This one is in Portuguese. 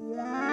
Yeah.